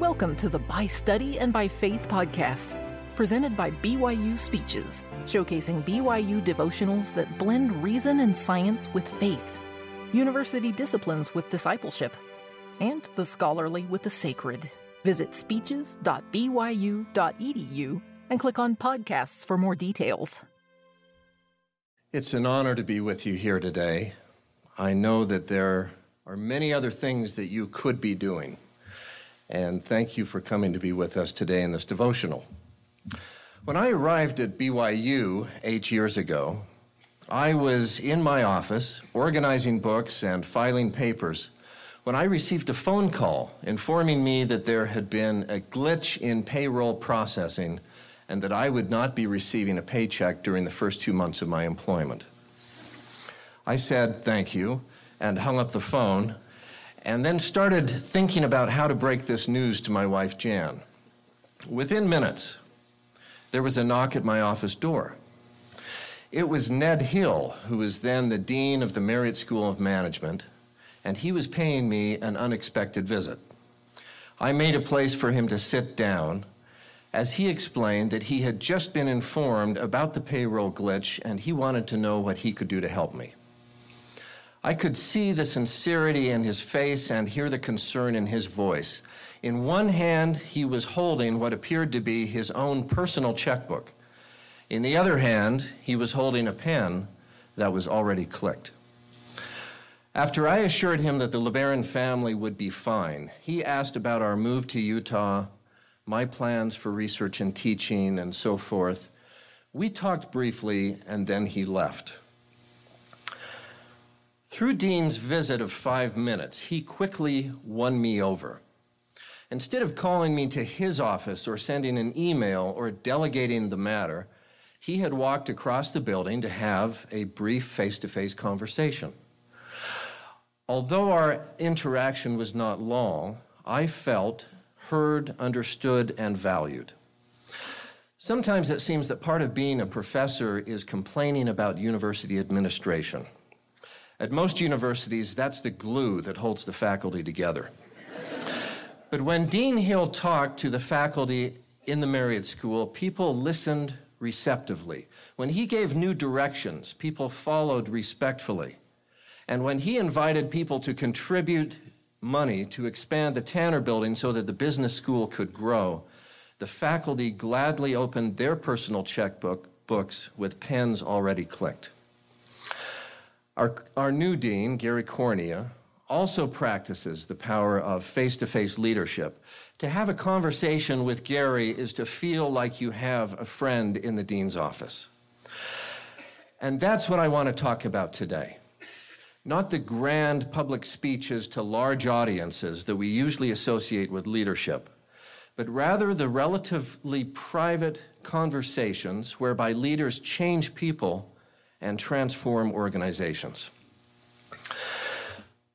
Welcome to the By Study and by Faith podcast, presented by BYU Speeches, showcasing BYU devotionals that blend reason and science with faith, university disciplines with discipleship, and the scholarly with the sacred. Visit speeches.byu.edu and click on podcasts for more details. It's an honor to be with you here today. I know that there are many other things that you could be doing. And thank you for coming to be with us today in this devotional. When I arrived at BYU eight years ago, I was in my office organizing books and filing papers when I received a phone call informing me that there had been a glitch in payroll processing and that I would not be receiving a paycheck during the first two months of my employment. I said thank you and hung up the phone and then started thinking about how to break this news to my wife, Jan. Within minutes, there was a knock at my office door. It was Ned Hill, who was then the dean of the Marriott School of Management, and he was paying me an unexpected visit. I made a place for him to sit down as he explained that he had just been informed about the payroll glitch and he wanted to know what he could do to help me. I could see the sincerity in his face and hear the concern in his voice. In one hand, he was holding what appeared to be his own personal checkbook. In the other hand, he was holding a pen that was already clicked. After I assured him that the LeBaron family would be fine, he asked about our move to Utah, my plans for research and teaching, and so forth. We talked briefly, and then he left. Through Dean's visit of five minutes, he quickly won me over. Instead of calling me to his office or sending an email or delegating the matter, he had walked across the building to have a brief face to face conversation. Although our interaction was not long, I felt heard, understood, and valued. Sometimes it seems that part of being a professor is complaining about university administration. At most universities, that's the glue that holds the faculty together. But when Dean Hill talked to the faculty in the Marriott School, people listened receptively. When he gave new directions, people followed respectfully. And when he invited people to contribute money to expand the Tanner building so that the business school could grow, the faculty gladly opened their personal checkbook books with pens already clicked. Our, our new dean, Gary Cornia, also practices the power of face to face leadership. To have a conversation with Gary is to feel like you have a friend in the dean's office. And that's what I want to talk about today. Not the grand public speeches to large audiences that we usually associate with leadership, but rather the relatively private conversations whereby leaders change people and transform organizations.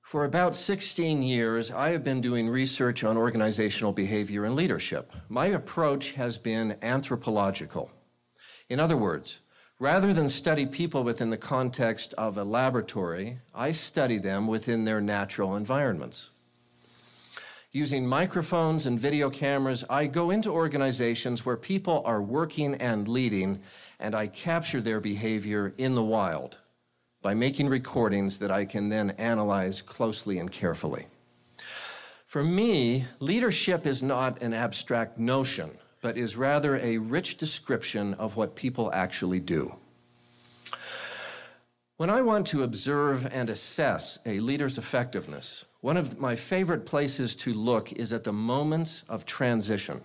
For about 16 years, I have been doing research on organizational behavior and leadership. My approach has been anthropological. In other words, rather than study people within the context of a laboratory, I study them within their natural environments. Using microphones and video cameras, I go into organizations where people are working and leading and I capture their behavior in the wild by making recordings that I can then analyze closely and carefully. For me, leadership is not an abstract notion, but is rather a rich description of what people actually do. When I want to observe and assess a leader's effectiveness, one of my favorite places to look is at the moments of transition.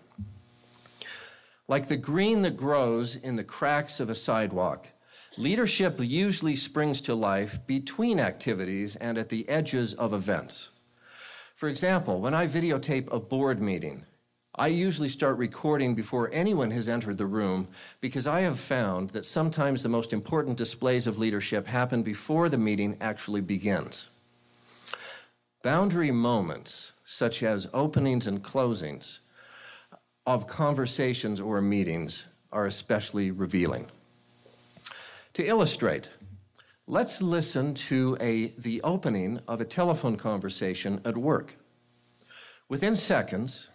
Like the green that grows in the cracks of a sidewalk, leadership usually springs to life between activities and at the edges of events. For example, when I videotape a board meeting, I usually start recording before anyone has entered the room because I have found that sometimes the most important displays of leadership happen before the meeting actually begins. Boundary moments, such as openings and closings, of conversations or meetings are especially revealing. To illustrate, let's listen to a, the opening of a telephone conversation at work. Within seconds,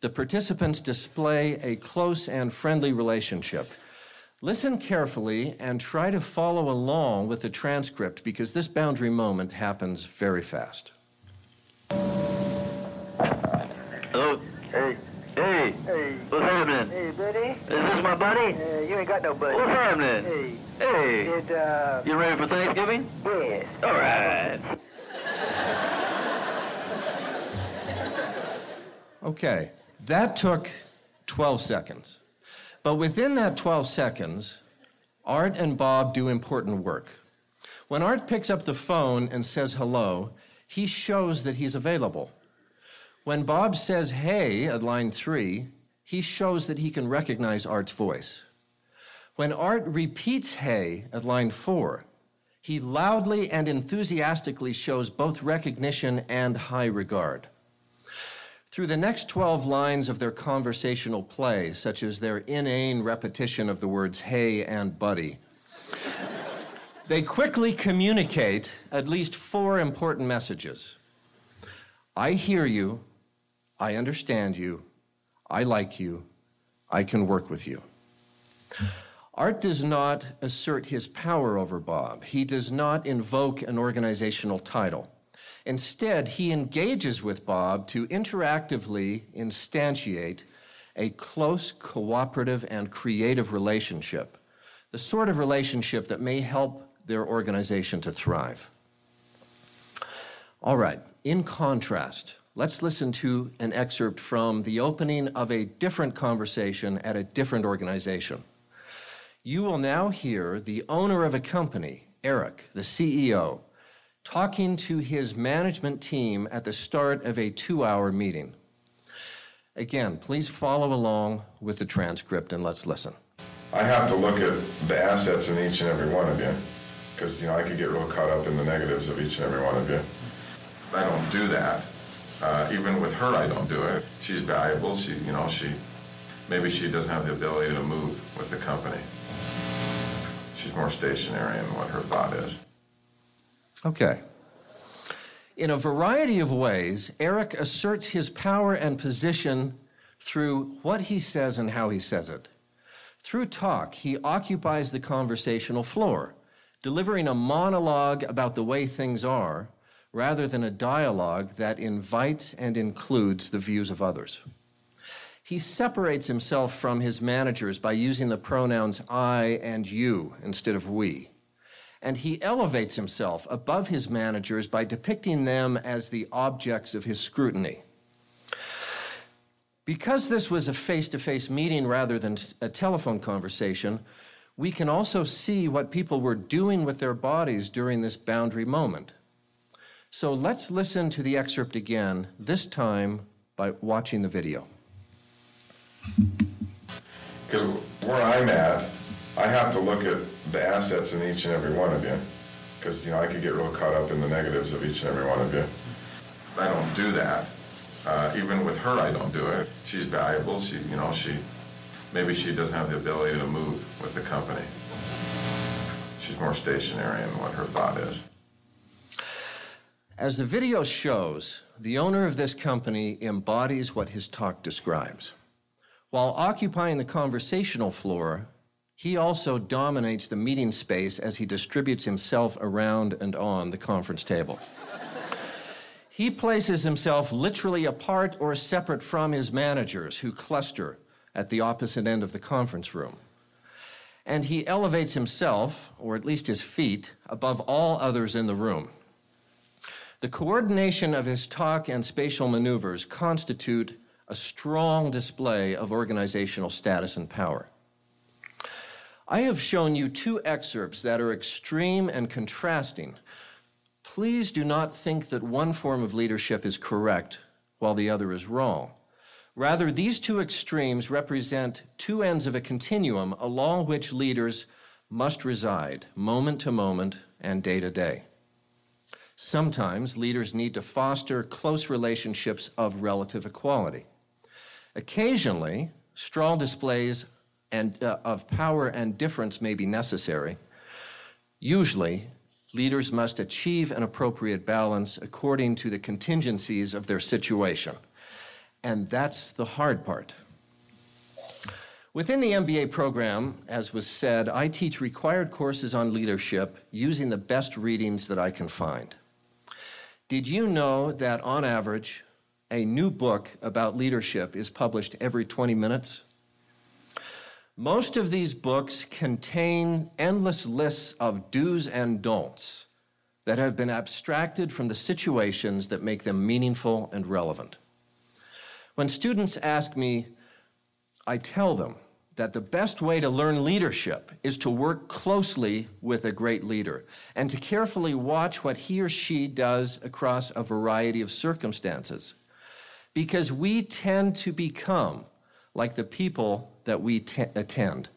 the participants display a close and friendly relationship. Listen carefully and try to follow along with the transcript because this boundary moment happens very fast. Hello? Hey, Hey, hey, what's happening? hey, buddy. Is this my buddy? Uh, you ain't got no buddy. What's happening? Hey, Hey, it, uh, you ready for Thanksgiving? yes. All right. Okay, that took 12 seconds. But within that 12 seconds, Art and Bob do important work. When Art picks up the phone and says hello, he shows that he's available. When Bob says hey at line three, he shows that he can recognize Art's voice. When Art repeats hey at line four, he loudly and enthusiastically shows both recognition and high regard. Through the next 12 lines of their conversational play, such as their inane repetition of the words hey and buddy, they quickly communicate at least four important messages I hear you, I understand you, I like you, I can work with you. Art does not assert his power over Bob. He does not invoke an organizational title. Instead, he engages with Bob to interactively instantiate a close, cooperative, and creative relationship, the sort of relationship that may help their organization to thrive. All right, in contrast, let's listen to an excerpt from the opening of a different conversation at a different organization. You will now hear the owner of a company, Eric, the CEO, talking to his management team at the start of a two hour meeting. Again, please follow along with the transcript and let's listen. I have to look at the assets in each and every one of you, because you know I could get real caught up in the negatives of each and every one of you. I don't do that. Uh, even with her, I don't do it. She's valuable. She, you know, she maybe she doesn't have the ability to move with the company. She's more stationary in what her thought is. Okay. In a variety of ways, Eric asserts his power and position through what he says and how he says it. Through talk, he occupies the conversational floor, delivering a monologue about the way things are rather than a dialogue that invites and includes the views of others. He separates himself from his managers by using the pronouns I and you instead of we. And he elevates himself above his managers by depicting them as the objects of his scrutiny. Because this was a face to face meeting rather than a telephone conversation, we can also see what people were doing with their bodies during this boundary moment. So let's listen to the excerpt again, this time by watching the video. Because where I'm at, I have to look at the assets in each and every one of you, because you know I could get real caught up in the negatives of each and every one of you. I don't do that. Uh, even with her, I don't do it. She's valuable. She, you know, she maybe she doesn't have the ability to move with the company. She's more stationary in what her thought is. As the video shows, the owner of this company embodies what his talk describes. While occupying the conversational floor, he also dominates the meeting space as he distributes himself around and on the conference table. he places himself literally apart or separate from his managers who cluster at the opposite end of the conference room. And he elevates himself, or at least his feet, above all others in the room. The coordination of his talk and spatial maneuvers constitute a strong display of organizational status and power. I have shown you two excerpts that are extreme and contrasting. Please do not think that one form of leadership is correct while the other is wrong. Rather, these two extremes represent two ends of a continuum along which leaders must reside, moment to moment and day to day. Sometimes leaders need to foster close relationships of relative equality. Occasionally, strong displays and, uh, of power and difference may be necessary. Usually, leaders must achieve an appropriate balance according to the contingencies of their situation. And that's the hard part. Within the MBA program, as was said, I teach required courses on leadership using the best readings that I can find. Did you know that on average, a new book about leadership is published every 20 minutes? Most of these books contain endless lists of do's and don'ts that have been abstracted from the situations that make them meaningful and relevant. When students ask me, I tell them that the best way to learn leadership is to work closely with a great leader and to carefully watch what he or she does across a variety of circumstances. Because we tend to become like the people that we t- attend.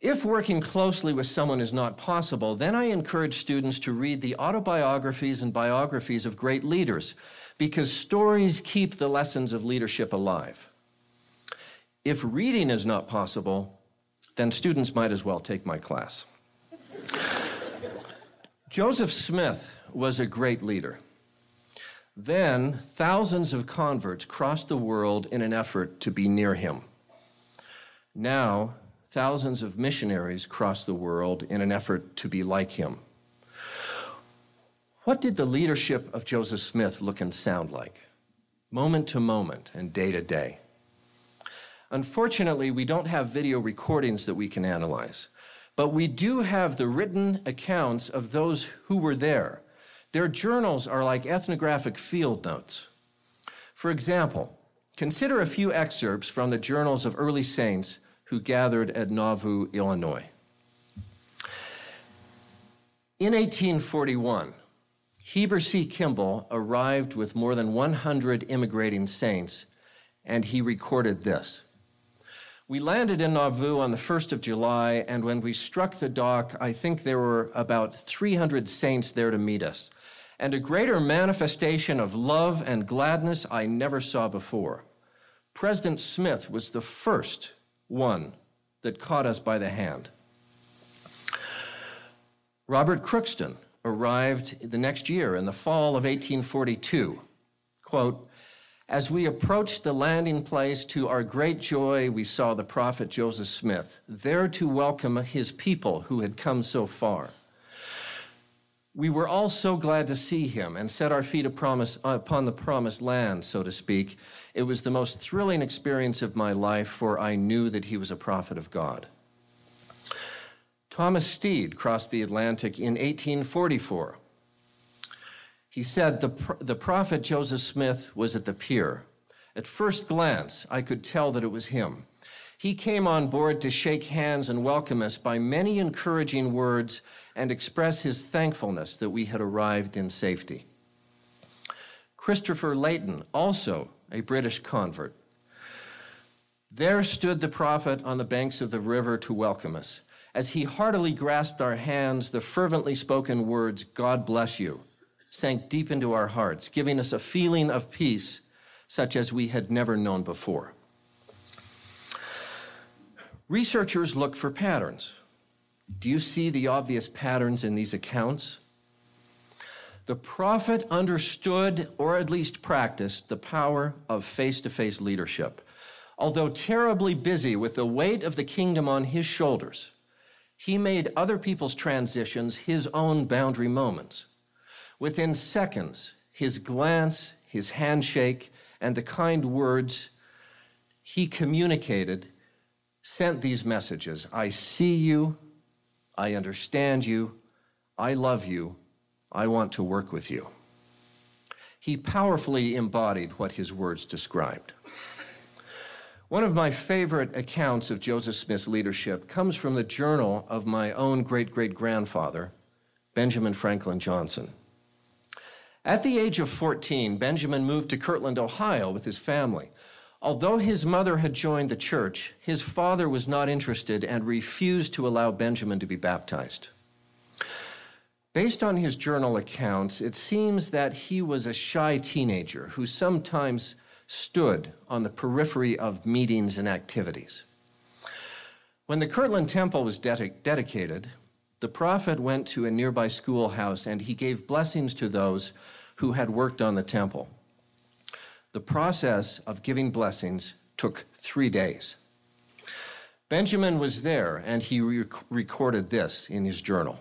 If working closely with someone is not possible, then I encourage students to read the autobiographies and biographies of great leaders because stories keep the lessons of leadership alive. If reading is not possible, then students might as well take my class. Joseph Smith was a great leader. Then, thousands of converts crossed the world in an effort to be near him. Now, thousands of missionaries cross the world in an effort to be like him. What did the leadership of Joseph Smith look and sound like, moment to moment and day to day? Unfortunately, we don't have video recordings that we can analyze, but we do have the written accounts of those who were there their journals are like ethnographic field notes. For example, consider a few excerpts from the journals of early saints who gathered at Nauvoo, Illinois. In 1841, Heber C. Kimball arrived with more than 100 immigrating saints, and he recorded this. We landed in Nauvoo on the 1st of July, and when we struck the dock, I think there were about 300 saints there to meet us and a greater manifestation of love and gladness I never saw before. President Smith was the first one that caught us by the hand. Robert Crookston arrived the next year in the fall of 1842. Quote, as we approached the landing place, to our great joy, we saw the prophet Joseph Smith there to welcome his people who had come so far. We were all so glad to see him and set our feet upon the promised land, so to speak. It was the most thrilling experience of my life, for I knew that he was a prophet of God. Thomas Steed crossed the Atlantic in 1844. He said, the, the prophet Joseph Smith was at the pier. At first glance, I could tell that it was him. He came on board to shake hands and welcome us by many encouraging words and express his thankfulness that we had arrived in safety. Christopher Layton, also a British convert. There stood the prophet on the banks of the river to welcome us. As he heartily grasped our hands, the fervently spoken words, God bless you, sank deep into our hearts, giving us a feeling of peace such as we had never known before. Researchers look for patterns. Do you see the obvious patterns in these accounts? The prophet understood, or at least practiced, the power of face to face leadership. Although terribly busy with the weight of the kingdom on his shoulders, he made other people's transitions his own boundary moments. Within seconds, his glance, his handshake, and the kind words he communicated sent these messages I see you, I understand you. I love you. I want to work with you. He powerfully embodied what his words described. One of my favorite accounts of Joseph Smith's leadership comes from the journal of my own great great grandfather, Benjamin Franklin Johnson. At the age of 14, Benjamin moved to Kirtland, Ohio with his family. Although his mother had joined the church, his father was not interested and refused to allow Benjamin to be baptized. Based on his journal accounts, it seems that he was a shy teenager who sometimes stood on the periphery of meetings and activities. When the Kirtland Temple was ded- dedicated, the prophet went to a nearby schoolhouse and he gave blessings to those who had worked on the temple. The process of giving blessings took three days. Benjamin was there, and he rec- recorded this in his journal.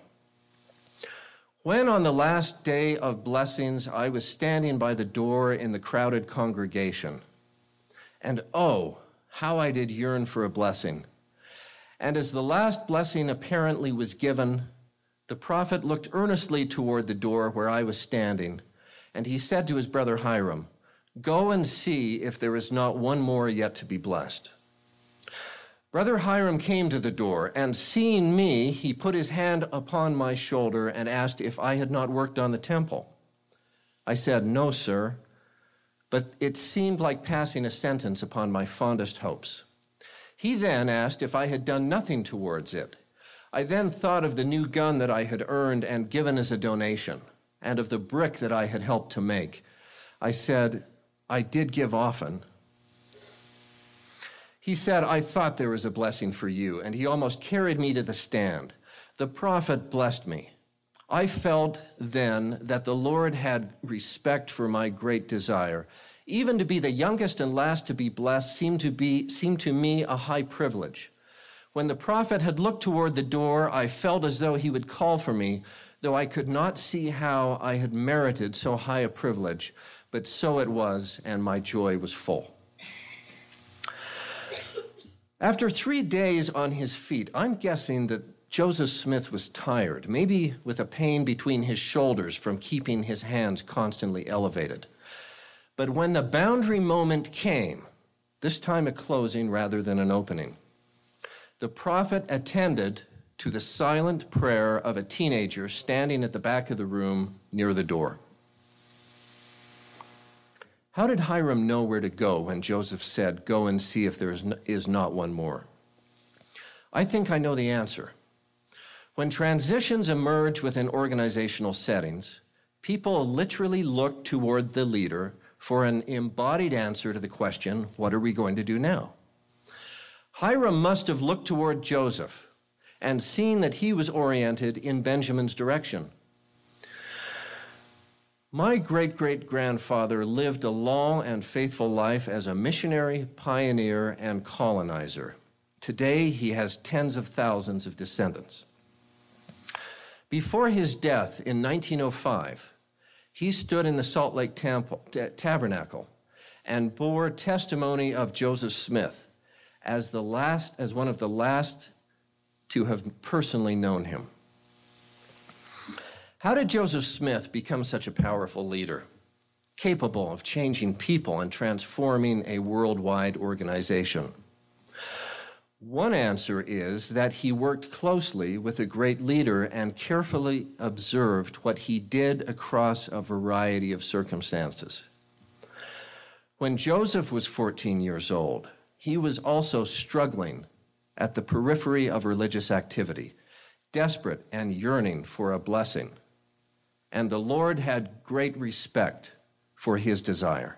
When on the last day of blessings I was standing by the door in the crowded congregation, and oh, how I did yearn for a blessing. And as the last blessing apparently was given, the prophet looked earnestly toward the door where I was standing, and he said to his brother Hyrum, Go and see if there is not one more yet to be blessed. Brother Hyrum came to the door, and seeing me, he put his hand upon my shoulder and asked if I had not worked on the temple. I said, No, sir but it seemed like passing a sentence upon my fondest hopes. He then asked if I had done nothing towards it. I then thought of the new gun that I had earned and given as a donation, and of the brick that I had helped to make. I said, I did give often. He said, I thought there was a blessing for you, and he almost carried me to the stand. The prophet blessed me. I felt then that the Lord had respect for my great desire. Even to be the youngest and last to be blessed seemed to, be, seemed to me a high privilege. When the prophet had looked toward the door, I felt as though he would call for me, though I could not see how I had merited so high a privilege. But so it was, and my joy was full. After three days on his feet, I'm guessing that Joseph Smith was tired, maybe with a pain between his shoulders from keeping his hands constantly elevated. But when the boundary moment came, this time a closing rather than an opening, the prophet attended to the silent prayer of a teenager standing at the back of the room near the door. How did Hyrum know where to go when Joseph said, Go and see if there is is not one more? I think I know the answer. When transitions emerge within organizational settings, people literally look toward the leader for an embodied answer to the question, What are we going to do now? Hyrum must have looked toward Joseph and seen that he was oriented in Benjamin's direction. My great great grandfather lived a long and faithful life as a missionary, pioneer, and colonizer. Today, he has tens of thousands of descendants. Before his death in 1905, he stood in the Salt Lake Temple, Tabernacle and bore testimony of Joseph Smith as the last as one of the last to have personally known him. How did Joseph Smith become such a powerful leader, capable of changing people and transforming a worldwide organization? One answer is that he worked closely with a great leader and carefully observed what he did across a variety of circumstances. When Joseph was 14 years old, he was also struggling at the periphery of religious activity, desperate and yearning for a blessing. And the Lord had great respect for his desire.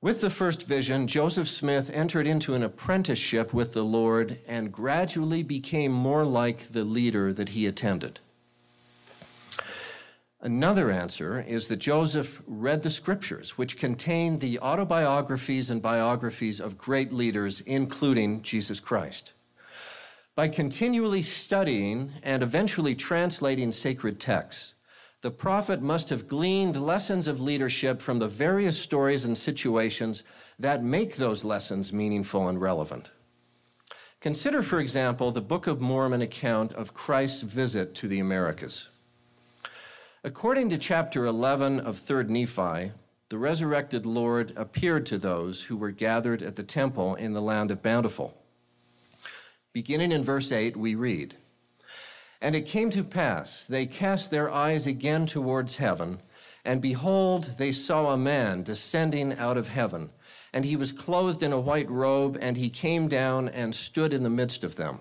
With the first vision, Joseph Smith entered into an apprenticeship with the Lord and gradually became more like the leader that he attended. Another answer is that Joseph read the scriptures, which contain the autobiographies and biographies of great leaders, including Jesus Christ. By continually studying and eventually translating sacred texts, the prophet must have gleaned lessons of leadership from the various stories and situations that make those lessons meaningful and relevant. Consider, for example, the Book of Mormon account of Christ's visit to the Americas. According to chapter 11 of 3rd Nephi, the resurrected Lord appeared to those who were gathered at the temple in the land of Bountiful. Beginning in verse 8, we read, and it came to pass, they cast their eyes again towards heaven, and behold, they saw a man descending out of heaven. And he was clothed in a white robe, and he came down and stood in the midst of them.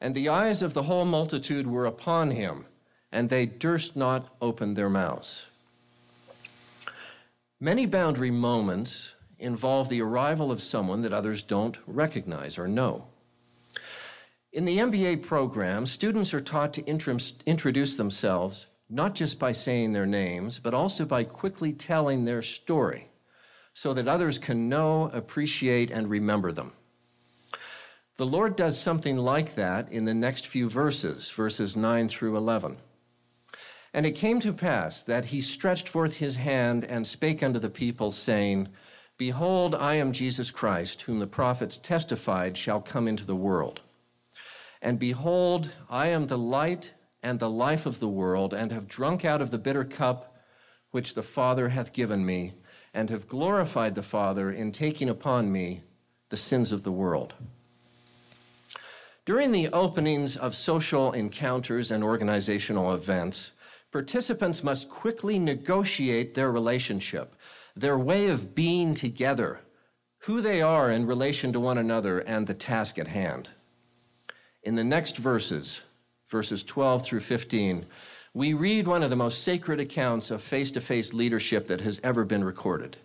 And the eyes of the whole multitude were upon him, and they durst not open their mouths. Many boundary moments involve the arrival of someone that others don't recognize or know. In the MBA program, students are taught to introduce themselves not just by saying their names, but also by quickly telling their story so that others can know, appreciate, and remember them. The Lord does something like that in the next few verses, verses 9 through 11. And it came to pass that he stretched forth his hand and spake unto the people, saying, Behold, I am Jesus Christ, whom the prophets testified shall come into the world. And behold, I am the light and the life of the world, and have drunk out of the bitter cup which the Father hath given me, and have glorified the Father in taking upon me the sins of the world. During the openings of social encounters and organizational events, participants must quickly negotiate their relationship, their way of being together, who they are in relation to one another, and the task at hand. In the next verses, verses 12 through 15, we read one of the most sacred accounts of face to face leadership that has ever been recorded.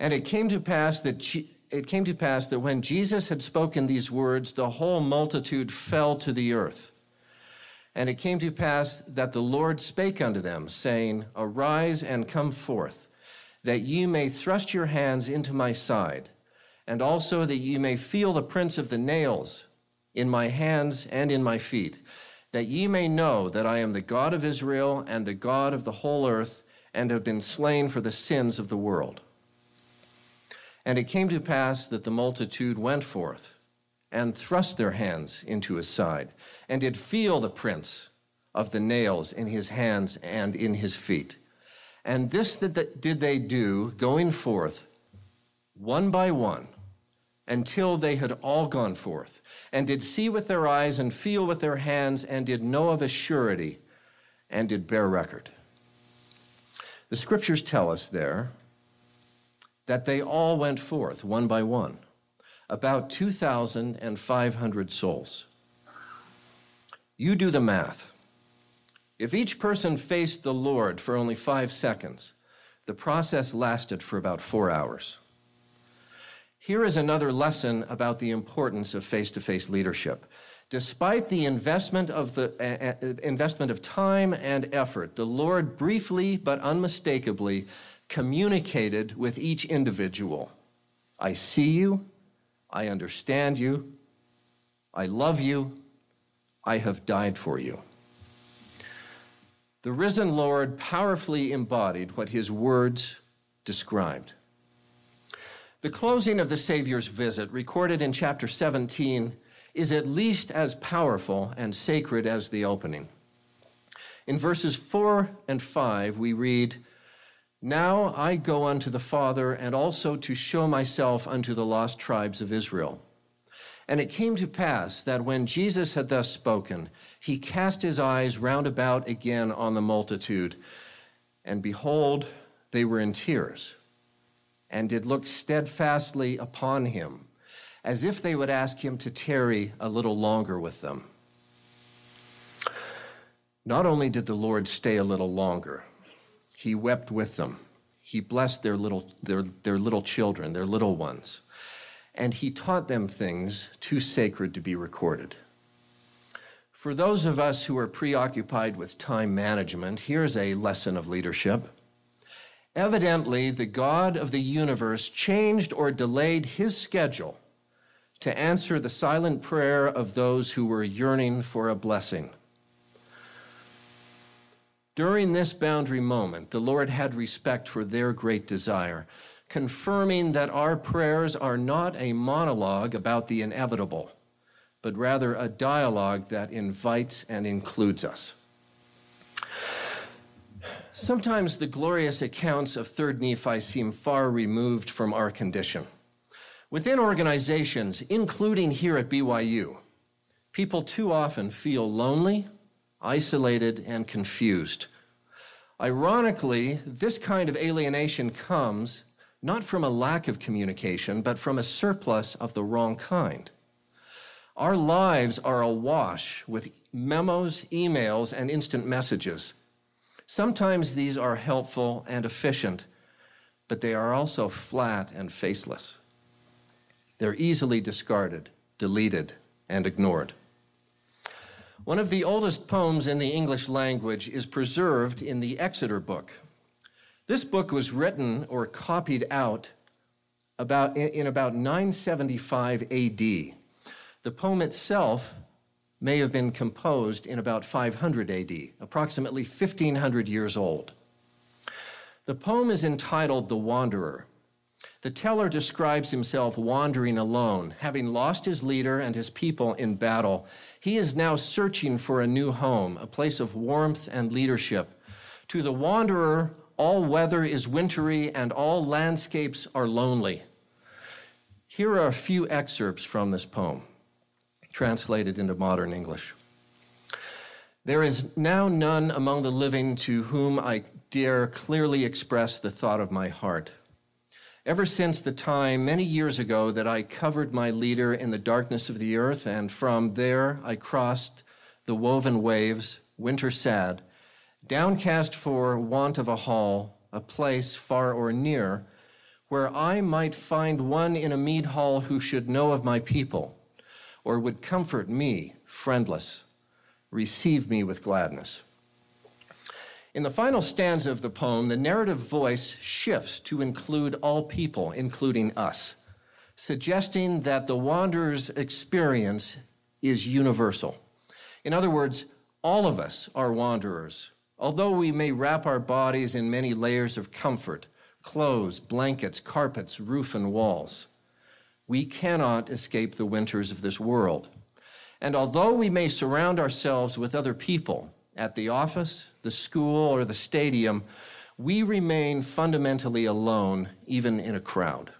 And it came to pass that it came to pass that when Jesus had spoken these words, the whole multitude fell to the earth. And it came to pass that the Lord spake unto them, saying, Arise and come forth, that ye may thrust your hands into my side, and also that ye may feel the prints of the nails in my hands and in my feet, that ye may know that I am the God of Israel and the God of the whole earth, and have been slain for the sins of the world. And it came to pass that the multitude went forth and thrust their hands into his side, and did feel the prints of the nails in his hands and in his feet. And this did they do, going forth one by one, until they had all gone forth, and did see with their eyes and feel with their hands, and did know of a surety, and did bear record. The scriptures tell us there that they all went forth one by one, about 2,500 souls. You do the math. If each person faced the Lord for only five seconds, the process lasted for about four hours. Here is another lesson about the importance of face to face leadership. Despite the investment of, the, uh, investment of time and effort, the Lord briefly but unmistakably communicated with each individual I see you, I understand you, I love you, I have died for you. The risen Lord powerfully embodied what his words described. The closing of the Savior's visit, recorded in chapter 17, is at least as powerful and sacred as the opening. In verses 4 and 5, we read, now I go unto the Father, and also to show myself unto the lost tribes of Israel. And it came to pass that when Jesus had thus spoken, he cast his eyes round about again on the multitude, and behold, they were in tears, and did look steadfastly upon him, as if they would ask him to tarry a little longer with them. Not only did the Lord stay a little longer, he wept with them. He blessed their little, their, their little children, their little ones. And he taught them things too sacred to be recorded. For those of us who are preoccupied with time management, here's a lesson of leadership. Evidently, the God of the universe changed or delayed his schedule to answer the silent prayer of those who were yearning for a blessing. During this boundary moment, the Lord had respect for their great desire, confirming that our prayers are not a monologue about the inevitable, but rather a dialogue that invites and includes us. Sometimes the glorious accounts of 3rd Nephi seem far removed from our condition. Within organizations, including here at BYU, people too often feel lonely isolated, and confused. Ironically, this kind of alienation comes not from a lack of communication, but from a surplus of the wrong kind. Our lives are awash with memos, emails, and instant messages. Sometimes these are helpful and efficient, but they are also flat and faceless. They're easily discarded, deleted, and ignored. One of the oldest poems in the English language is preserved in the Exeter book. This book was written or copied out about, in about 975 AD. The poem itself may have been composed in about 500 AD, approximately 1500 years old. The poem is entitled The Wanderer. The teller describes himself wandering alone. Having lost his leader and his people in battle, he is now searching for a new home, a place of warmth and leadership. To the wanderer, all weather is wintry and all landscapes are lonely. Here are a few excerpts from this poem, translated into modern English. There is now none among the living to whom I dare clearly express the thought of my heart. Ever since the time many years ago that I covered my leader in the darkness of the earth, and from there I crossed the woven waves, winter sad, downcast for want of a hall, a place far or near, where I might find one in a mead hall who should know of my people, or would comfort me, friendless, receive me with gladness. In the final stanza of the poem, the narrative voice shifts to include all people, including us, suggesting that the wanderer's experience is universal. In other words, all of us are wanderers. Although we may wrap our bodies in many layers of comfort clothes, blankets, carpets, roof, and walls we cannot escape the winters of this world. And although we may surround ourselves with other people, at the office, the school, or the stadium, we remain fundamentally alone, even in a crowd.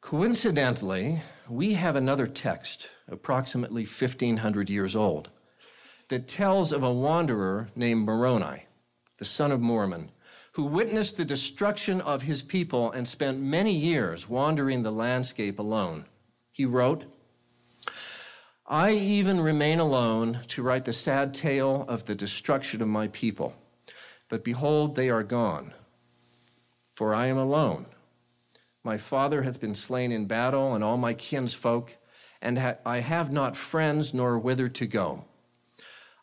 Coincidentally, we have another text, approximately 1500 years old, that tells of a wanderer named Moroni, the son of Mormon, who witnessed the destruction of his people and spent many years wandering the landscape alone. He wrote, I even remain alone to write the sad tale of the destruction of my people. But behold, they are gone, for I am alone. My father hath been slain in battle, and all my kinsfolk, and ha- I have not friends nor whither to go.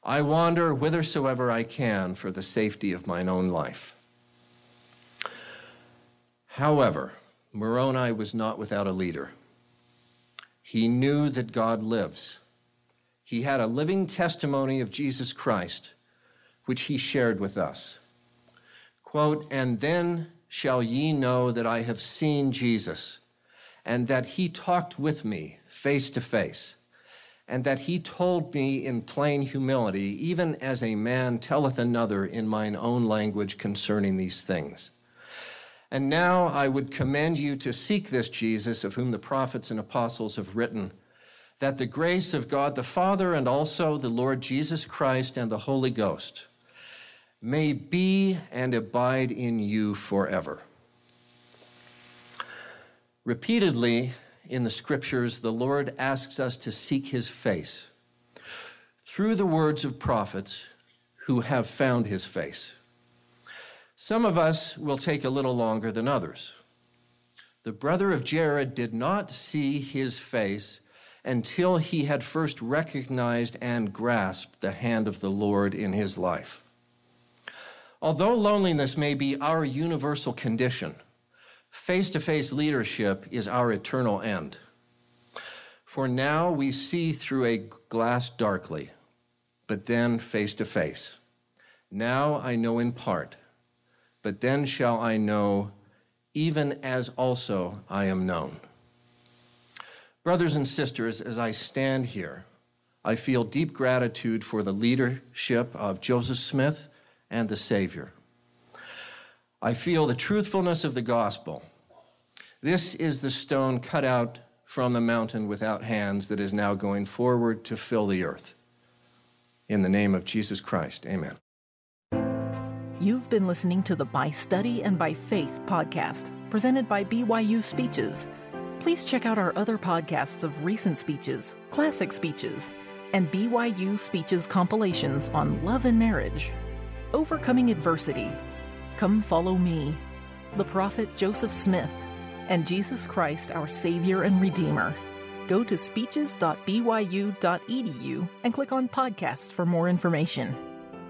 I wander whithersoever I can for the safety of mine own life. However, Moroni was not without a leader. He knew that God lives. He had a living testimony of Jesus Christ, which he shared with us. Quote, and then shall ye know that I have seen Jesus, and that he talked with me face to face, and that he told me in plain humility, even as a man telleth another in mine own language concerning these things. And now I would commend you to seek this Jesus of whom the prophets and apostles have written, that the grace of God the Father and also the Lord Jesus Christ and the Holy Ghost may be and abide in you forever. Repeatedly in the scriptures, the Lord asks us to seek his face through the words of prophets who have found his face. Some of us will take a little longer than others. The brother of Jared did not see his face until he had first recognized and grasped the hand of the Lord in his life. Although loneliness may be our universal condition, face to face leadership is our eternal end. For now we see through a glass darkly, but then face to face. Now I know in part but then shall I know, even as also I am known. Brothers and sisters, as I stand here, I feel deep gratitude for the leadership of Joseph Smith and the Savior. I feel the truthfulness of the gospel. This is the stone cut out from the mountain without hands that is now going forward to fill the earth. In the name of Jesus Christ, amen. You've been listening to the By Study and by Faith podcast, presented by BYU Speeches. Please check out our other podcasts of recent speeches, classic speeches, and BYU Speeches compilations on love and marriage, overcoming adversity, Come Follow Me, the prophet Joseph Smith, and Jesus Christ, our Savior and Redeemer. Go to speeches.byu.edu and click on podcasts for more information.